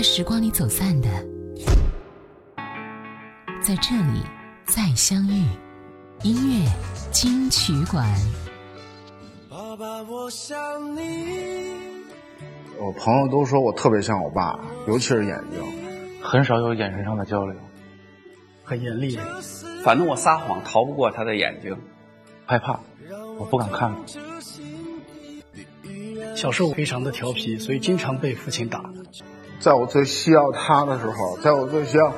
在时光里走散的，在这里再相遇。音乐金曲馆。爸爸，我想你。我朋友都说我特别像我爸，尤其是眼睛，很少有眼神上的交流，很严厉。反正我撒谎逃不过他的眼睛，害怕，我不敢看。小时候非常的调皮，所以经常被父亲打。在我最需要他的时候，在我最需要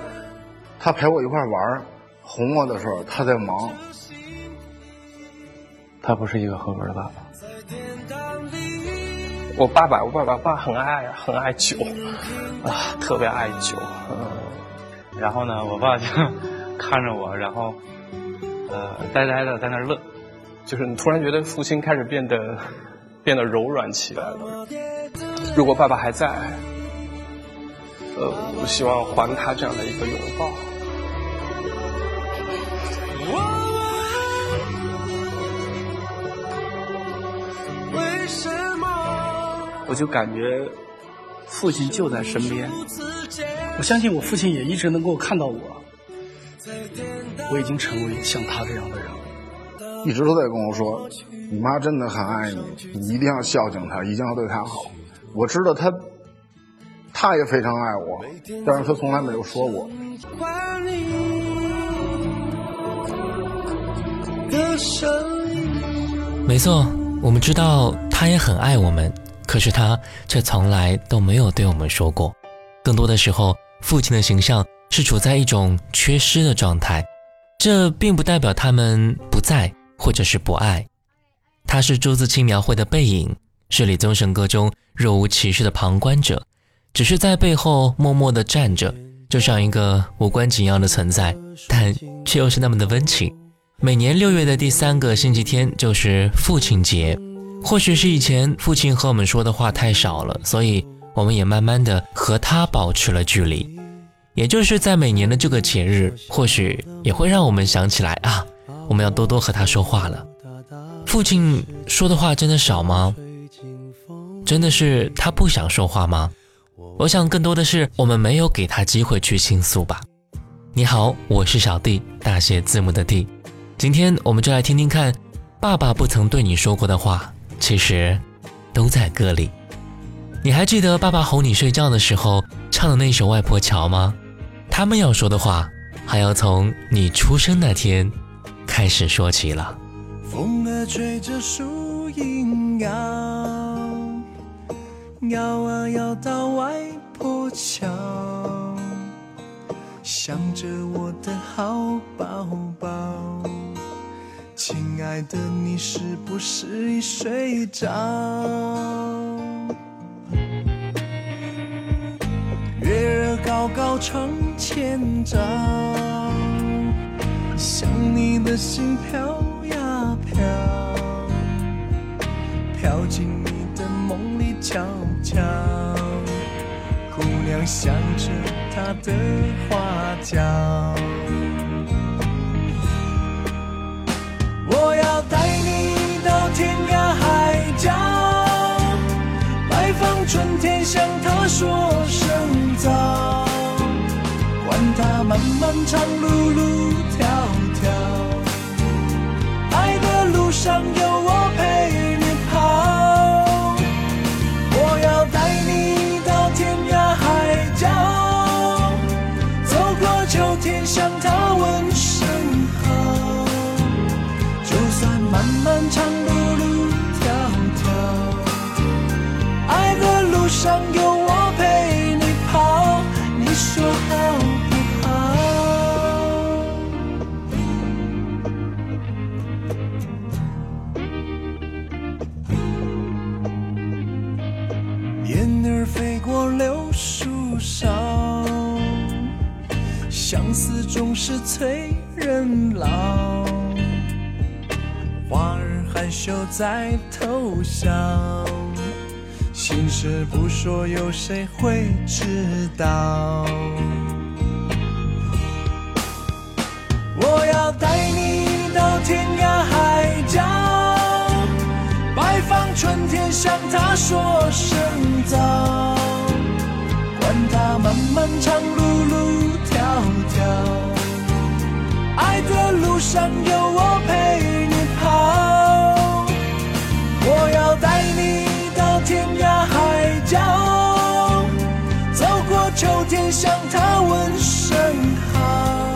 他陪我一块玩、哄我的时候，他在忙。他不是一个合格的爸爸。我爸爸，我爸爸爸很爱，很爱酒，啊，特别爱酒。然后呢，我爸就 看着我，然后呃，呆呆的在那乐，就是你突然觉得父亲开始变得变得柔软起来了。如果爸爸还在。呃，我希望还他这样的一个拥抱。我就感觉父亲就在身边，我相信我父亲也一直能够看到我。我已经成为像他这样的人，一直都在跟我说：“你妈真的很爱你，你一定要孝敬她，一定要对她好。”我知道她他也非常爱我，但是他从来没有说过。没错，我们知道他也很爱我们，可是他却从来都没有对我们说过。更多的时候，父亲的形象是处在一种缺失的状态，这并不代表他们不在或者是不爱。他是朱自清描绘的背影，是李宗盛歌中若无其事的旁观者。只是在背后默默的站着，就像一个无关紧要的存在，但却又是那么的温情。每年六月的第三个星期天就是父亲节。或许是以前父亲和我们说的话太少了，所以我们也慢慢的和他保持了距离。也就是在每年的这个节日，或许也会让我们想起来啊，我们要多多和他说话了。父亲说的话真的少吗？真的是他不想说话吗？我想更多的是我们没有给他机会去倾诉吧。你好，我是小 D，大写字母的 D。今天我们就来听听看，爸爸不曾对你说过的话，其实都在歌里。你还记得爸爸哄你睡觉的时候唱的那首《外婆桥》吗？他们要说的话，还要从你出生那天开始说起了。风儿吹着树摇啊摇到外婆桥，想着我的好宝宝，亲爱的你是不是已睡着？月儿高高窗前照，想你的心飘呀飘。想着他的花轿，我要带你到天涯海角，拜访春天，向他说声早。管他漫漫长路路迢迢，爱的路上有。是催人老，花儿含羞在偷笑，心事不说，有谁会知道？我要带你到天涯海角，拜访春天，向他说声早。管他漫漫长路路迢迢。的路上有我陪你跑，我要带你到天涯海角，走过秋天向他问声好，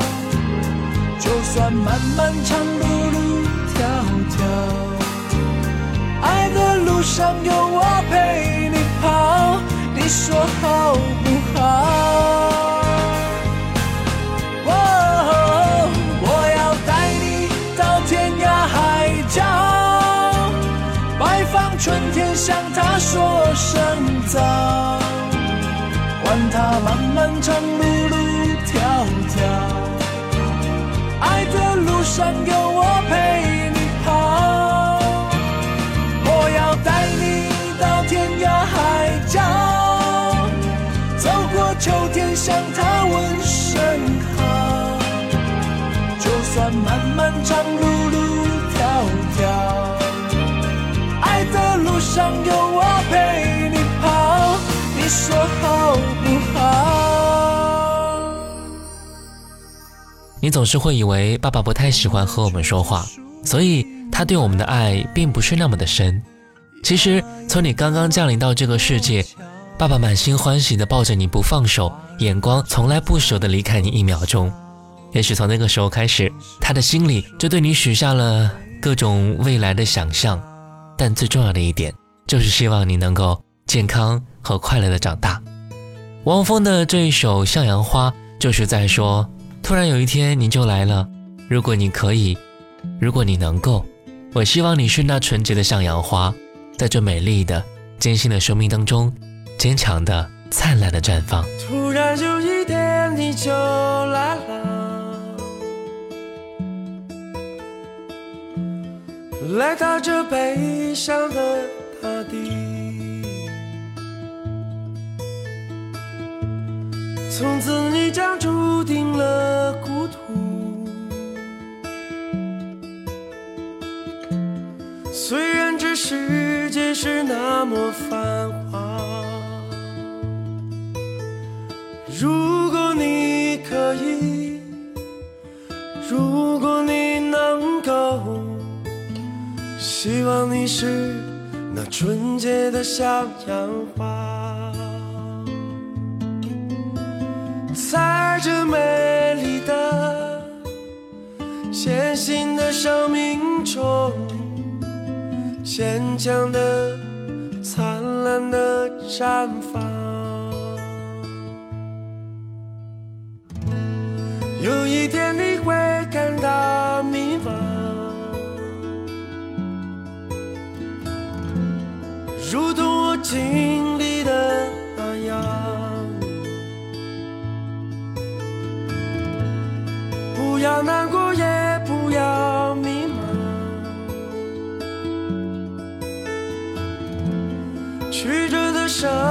就算漫漫长路路迢迢，爱的路上有我陪你跑，你说好不好？向他说声早，管他漫漫长路路迢迢，爱的路上有我陪你跑，我要带你到天涯海角，走过秋天向他问声好，就算漫漫长路路迢。有我陪你跑，你说好不好？你总是会以为爸爸不太喜欢和我们说话，所以他对我们的爱并不是那么的深。其实从你刚刚降临到这个世界，爸爸满心欢喜的抱着你不放手，眼光从来不舍得离开你一秒钟。也许从那个时候开始，他的心里就对你许下了各种未来的想象。但最重要的一点。就是希望你能够健康和快乐的长大。汪峰的这一首《向阳花》就是在说，突然有一天你就来了。如果你可以，如果你能够，我希望你是那纯洁的向阳花，在这美丽的、艰辛的生命当中，坚强的、灿烂的绽放。突然有一天你就来了，来到这悲伤的。大地，从此你将注定了孤独。虽然这世界是那么繁华，如果你可以，如果你能够，希望你是。那纯洁的向阳花，在这美丽的艰辛的生命中，坚强的、灿烂的绽放。有一天你会看到。show.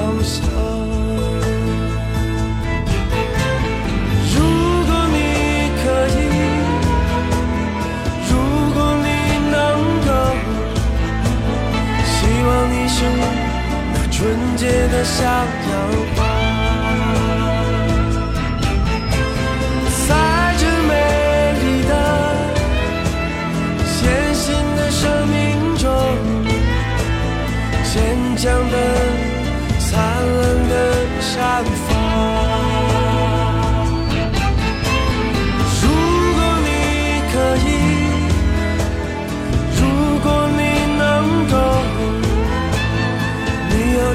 方向。如果你可以，如果你能够，希望你是那纯洁的羔羊。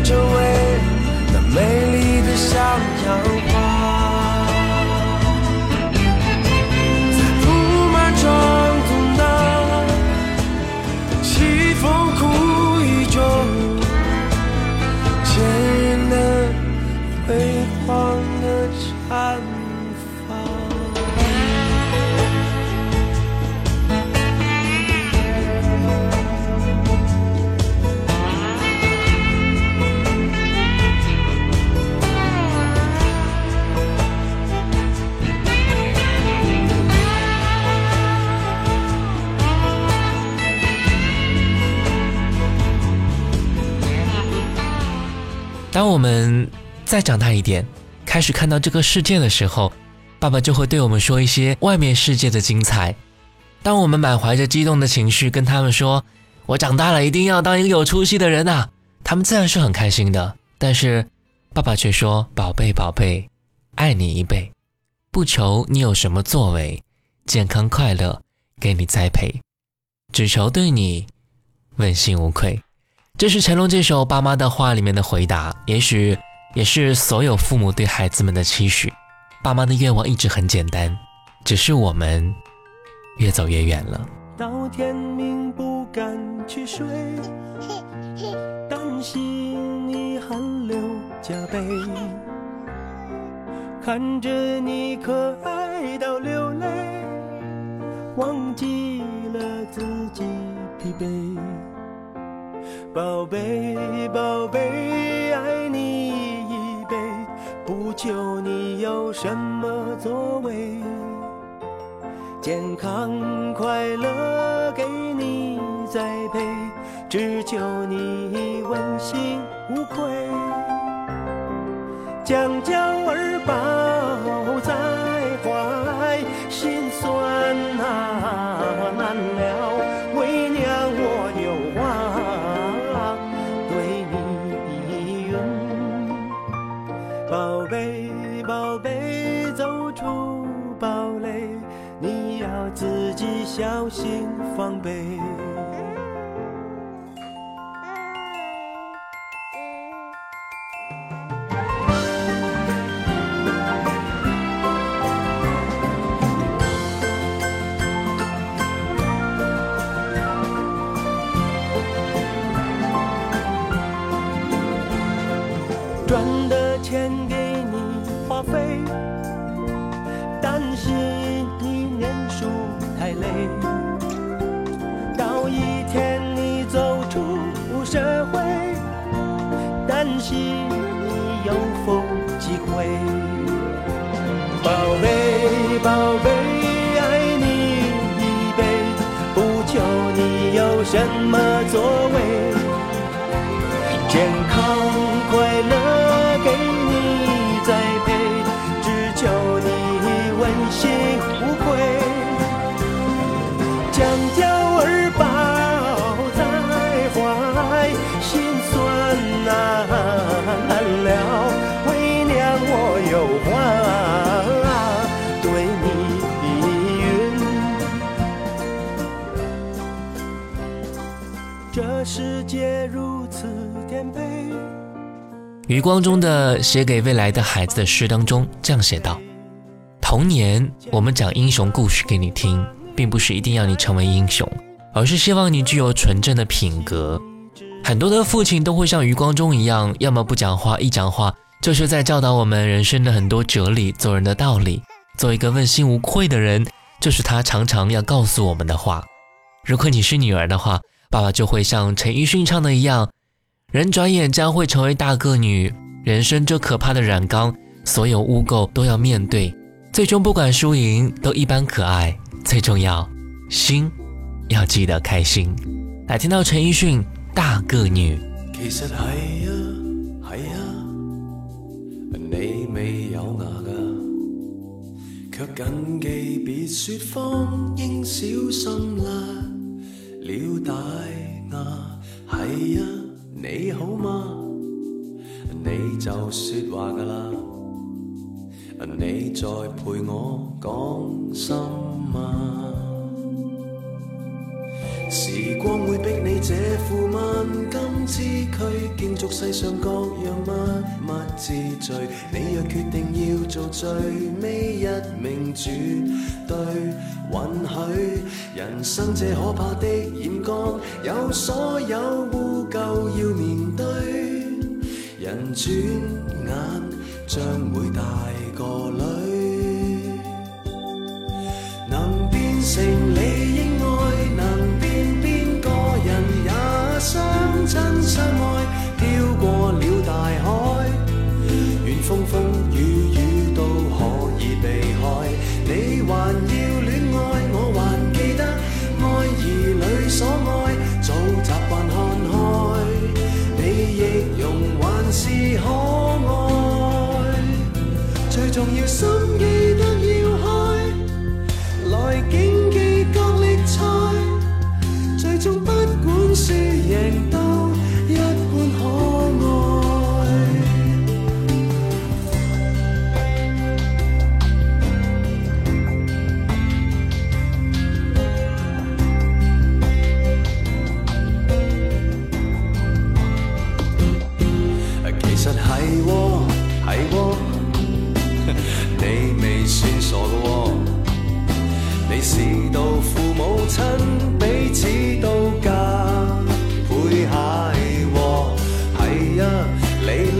周围那美丽的阳光。当我们再长大一点，开始看到这个世界的时候，爸爸就会对我们说一些外面世界的精彩。当我们满怀着激动的情绪跟他们说：“我长大了一定要当一个有出息的人啊！”他们自然是很开心的，但是爸爸却说：“宝贝，宝贝，爱你一辈，不求你有什么作为，健康快乐，给你栽培，只求对你，问心无愧。”这是成龙这首《爸妈的话》里面的回答，也许也是所有父母对孩子们的期许。爸妈的愿望一直很简单，只是我们越走越远了。看你可到流忘了自己疲宝贝，宝贝，爱你一杯，不求你有什么作为，健康快乐给你栽培，只求你问心无愧，将将儿吧。余光中的《写给未来的孩子的诗》当中这样写道：“童年，我们讲英雄故事给你听，并不是一定要你成为英雄，而是希望你具有纯正的品格。很多的父亲都会像余光中一样，要么不讲话，一讲话就是在教导我们人生的很多哲理、做人的道理，做一个问心无愧的人，这是他常常要告诉我们的话。如果你是女儿的话，爸爸就会像陈奕迅唱的一样。”人转眼将会成为大个女人生这可怕的染缸所有污垢都要面对最终不管输赢都一般可爱最重要心要记得开心打听到陈奕迅大个女其实系啊系啊你未有牙噶却谨记别说风英小心啦了大牙系啊你好吗？你就说话噶啦，你在陪我讲心吗？时光会逼你这副万金之躯，竞逐世上各样物物之最。你若决定要做最尾一名，绝对允许。人生这可怕的眼光，有所有污垢要面对。人转眼将会大个女，能变成你。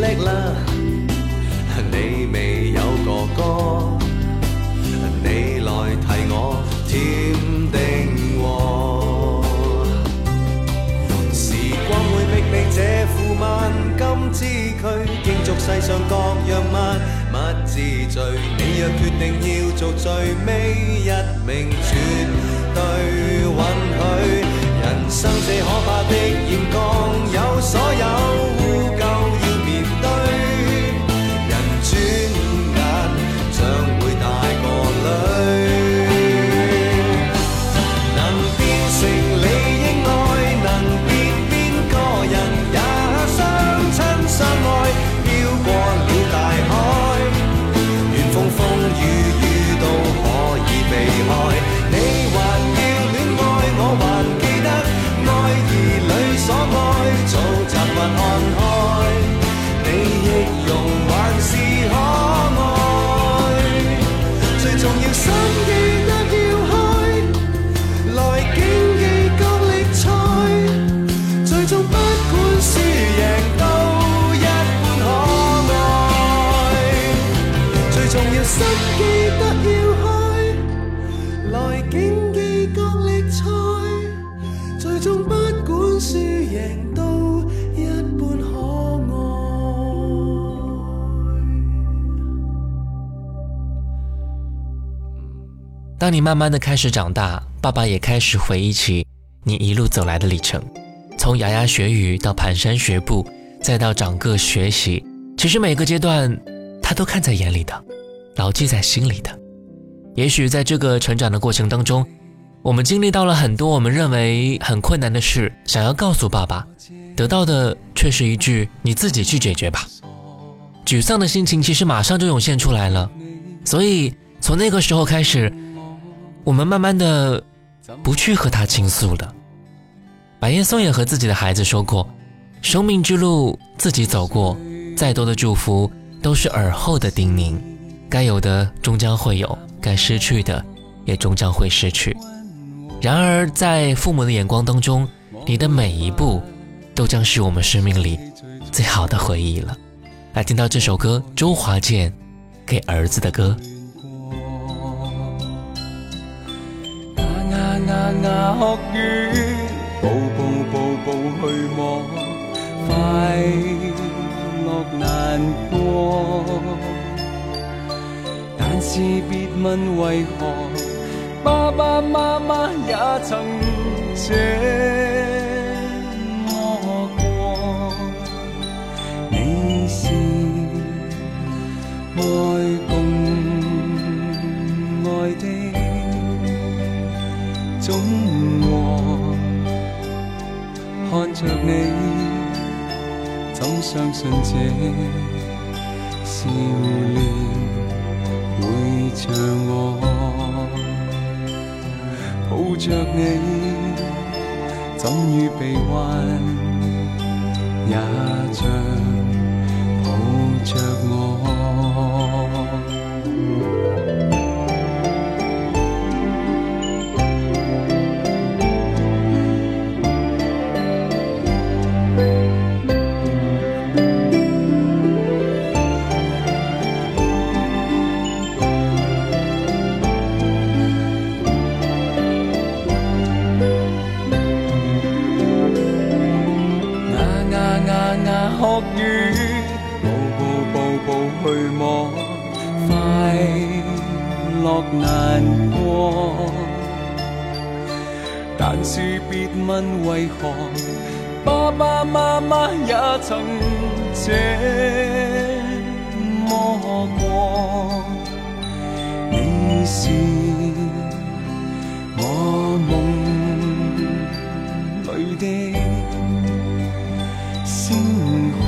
啦！你未有哥哥，你来替我添定和。时光会觅你这副万金之躯，竞逐世上各样物物之最。你若决定要做最尾一名，绝对允许。人生这可怕的严光，有所有。看开，你亦容还是可爱，最重要心机。当你慢慢的开始长大，爸爸也开始回忆起你一路走来的里程，从牙牙学语到蹒跚学步，再到长个学习，其实每个阶段他都看在眼里的，牢记在心里的。也许在这个成长的过程当中，我们经历到了很多我们认为很困难的事，想要告诉爸爸，得到的却是一句“你自己去解决吧”。沮丧的心情其实马上就涌现出来了，所以从那个时候开始。我们慢慢的，不去和他倾诉了。白岩松也和自己的孩子说过，生命之路自己走过，再多的祝福都是耳后的叮咛，该有的终将会有，该失去的也终将会失去。然而，在父母的眼光当中，你的每一步，都将是我们生命里最好的回忆了。来，听到这首歌，周华健给儿子的歌。牙牙学语，步步步步去摸，快乐难过。但是别问为何，爸爸妈妈也曾这么过。你是爱。共。看着你，怎相信这笑脸会像我？抱着你，怎于臂弯，也像抱着我。难过，但是别问为何，爸爸妈妈也曾这么过。你是我梦里的星河，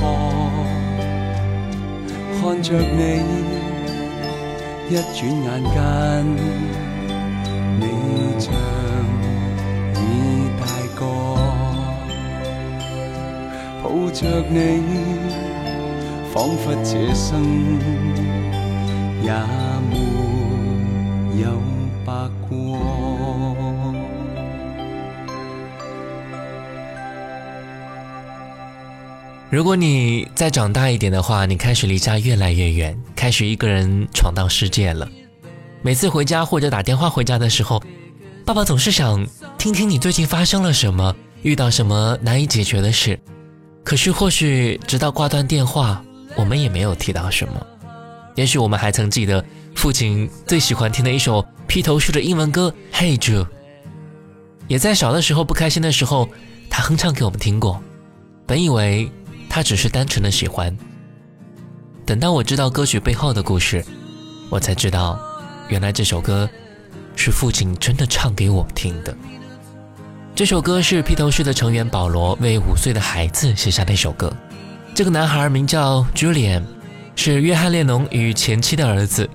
看着你。一转眼间，你像已大个，抱着你，仿佛这生也。如果你再长大一点的话，你开始离家越来越远，开始一个人闯荡世界了。每次回家或者打电话回家的时候，爸爸总是想听听你最近发生了什么，遇到什么难以解决的事。可是或许直到挂断电话，我们也没有提到什么。也许我们还曾记得父亲最喜欢听的一首披头士的英文歌《Hey Jude》，也在小的时候不开心的时候，他哼唱给我们听过。本以为。他只是单纯的喜欢。等到我知道歌曲背后的故事，我才知道，原来这首歌是父亲真的唱给我听的。这首歌是披头士的成员保罗为五岁的孩子写下的一首歌。这个男孩名叫 Julian，是约翰列侬与前妻的儿子。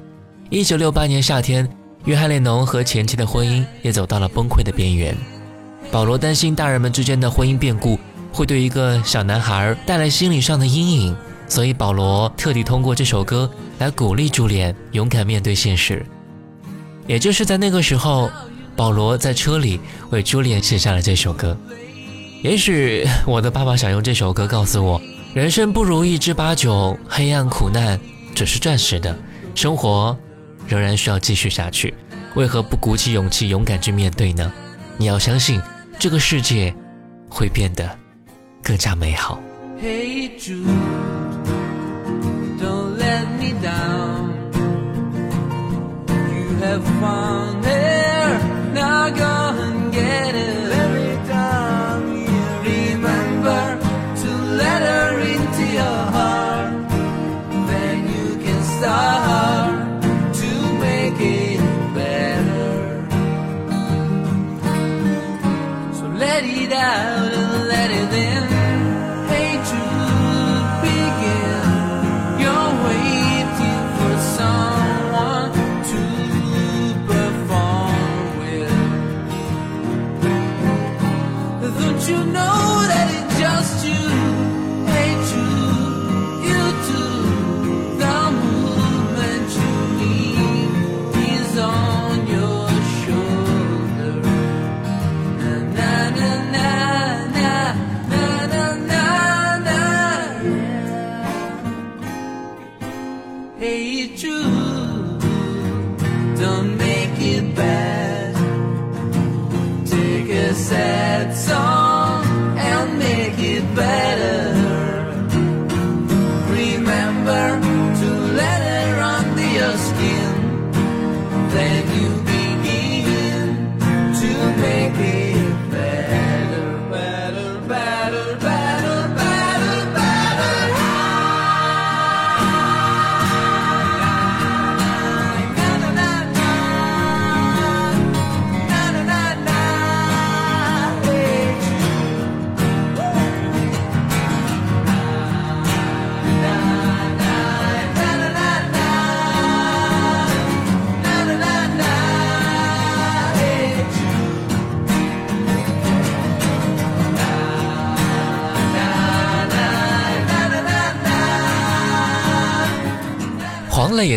一九六八年夏天，约翰列侬和前妻的婚姻也走到了崩溃的边缘。保罗担心大人们之间的婚姻变故。会对一个小男孩带来心理上的阴影，所以保罗特地通过这首歌来鼓励朱莉勇敢面对现实。也就是在那个时候，保罗在车里为朱莉写下了这首歌。也许我的爸爸想用这首歌告诉我：人生不如意之八九，黑暗苦难只是暂时的，生活仍然需要继续下去。为何不鼓起勇气勇敢去面对呢？你要相信，这个世界会变得。更加美好。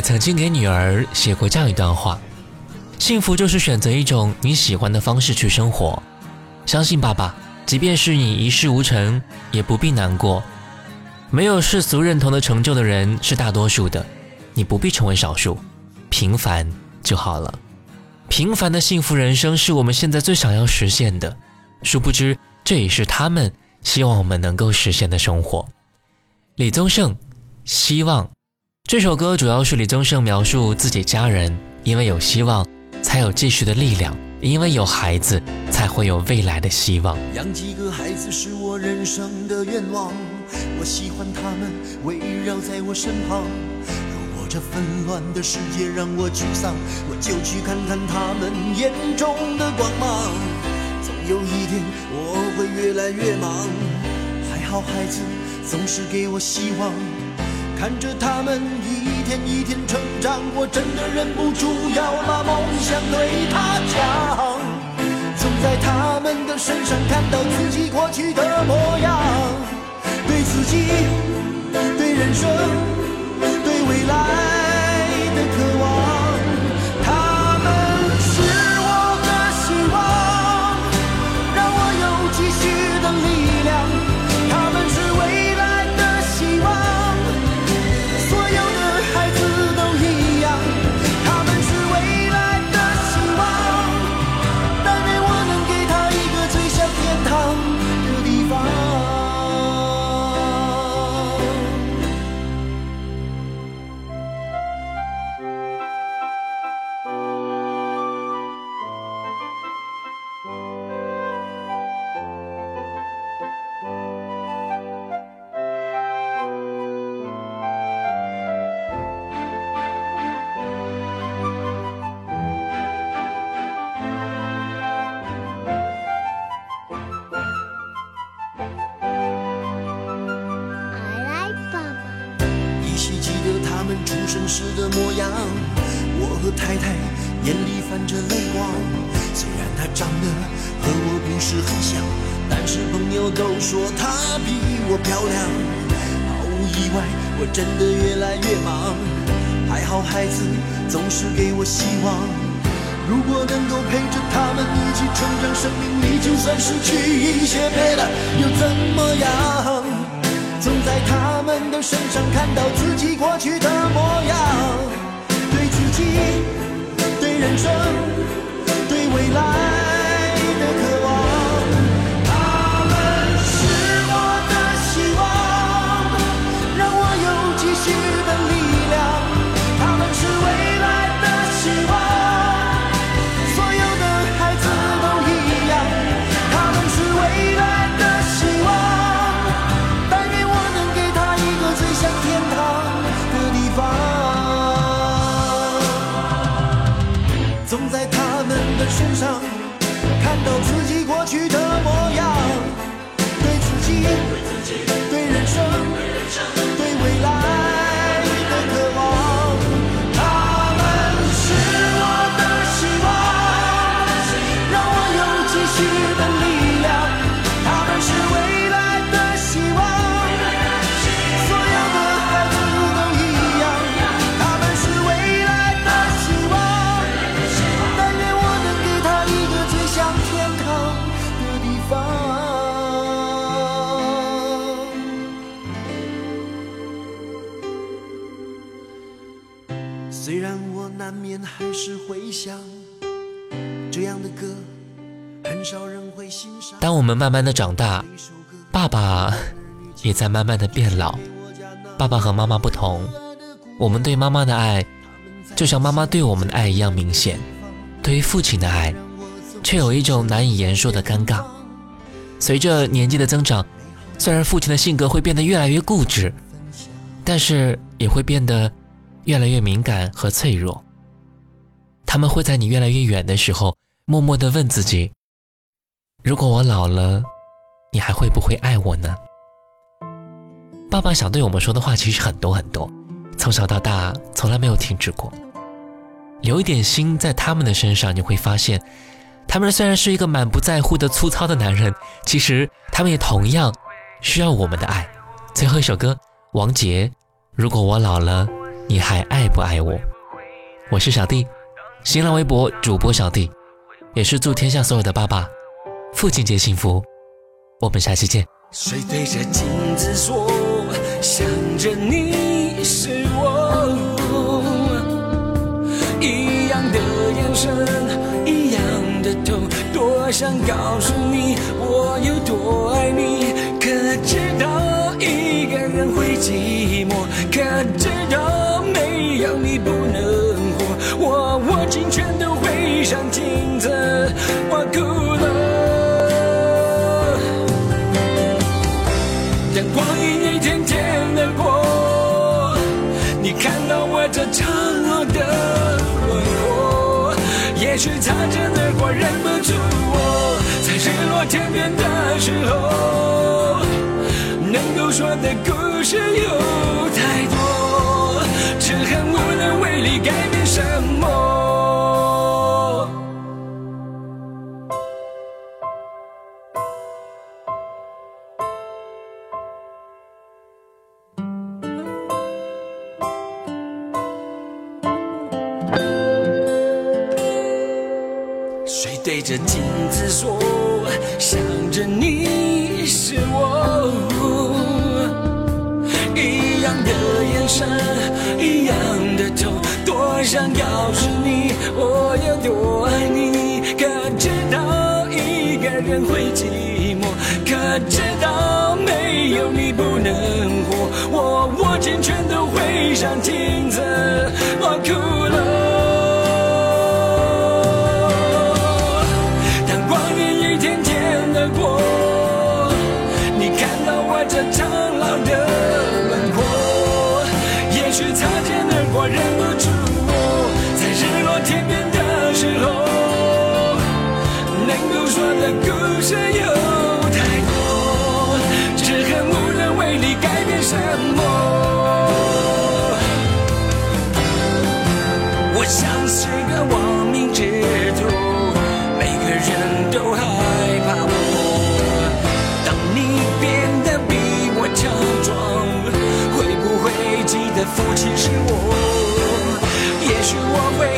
曾经给女儿写过这样一段话：幸福就是选择一种你喜欢的方式去生活。相信爸爸，即便是你一事无成，也不必难过。没有世俗认同的成就的人是大多数的，你不必成为少数，平凡就好了。平凡的幸福人生是我们现在最想要实现的，殊不知这也是他们希望我们能够实现的生活。李宗盛，希望。这首歌主要是李宗盛描述自己家人，因为有希望，才有继续的力量；因为有孩子，才会有未来的希望。养几个孩子是我人生的愿望，我喜欢他们围绕在我身旁。如果这纷乱的世界让我沮丧，我就去看看他们眼中的光芒。总有一天我会越来越忙，还好孩子总是给我希望。看着他们一天一天成长，我真的忍不住要把梦想对他讲。总在他们的身上看到自己过去的模样，对自己，对人生。虽然她长得和我不是很像，但是朋友都说她比我漂亮。毫无意外，我真的越来越忙。还好孩子总是给我希望。如果能够陪着他们一起成长，生命里就算失去一些陪伴又怎么样？总在他们的身上看到自己过去的模样，对自己，对人生。light. Hallelujah. 当我们慢慢的长大，爸爸 也在慢慢的变老。爸爸和妈妈不同，我们对妈妈的爱，就像妈妈对我们的爱一样明显。对于父亲的爱，却有一种难以言说的尴尬。随着年纪的增长，虽然父亲的性格会变得越来越固执，但是也会变得越来越敏感和脆弱。他们会在你越来越远的时候，默默地问自己。如果我老了，你还会不会爱我呢？爸爸想对我们说的话其实很多很多，从小到大从来没有停止过。留一点心在他们的身上，你会发现，他们虽然是一个满不在乎的粗糙的男人，其实他们也同样需要我们的爱。最后一首歌，王杰，《如果我老了，你还爱不爱我》。我是小弟，新浪微博主播小弟，也是祝天下所有的爸爸。父亲节幸福我们下期见谁对着镜子说想着你是我一样的眼神一样的痛多想告诉你我有多爱你可知道一个人会寂寞可知道没有你不能活我握紧拳头挥向镜子也许擦肩而过，忍不住我，在日落天边的时候，能够说的故事有太多，只恨无能为力改变什么。你不能活，我握紧拳头会上天。父亲是我，也许我会。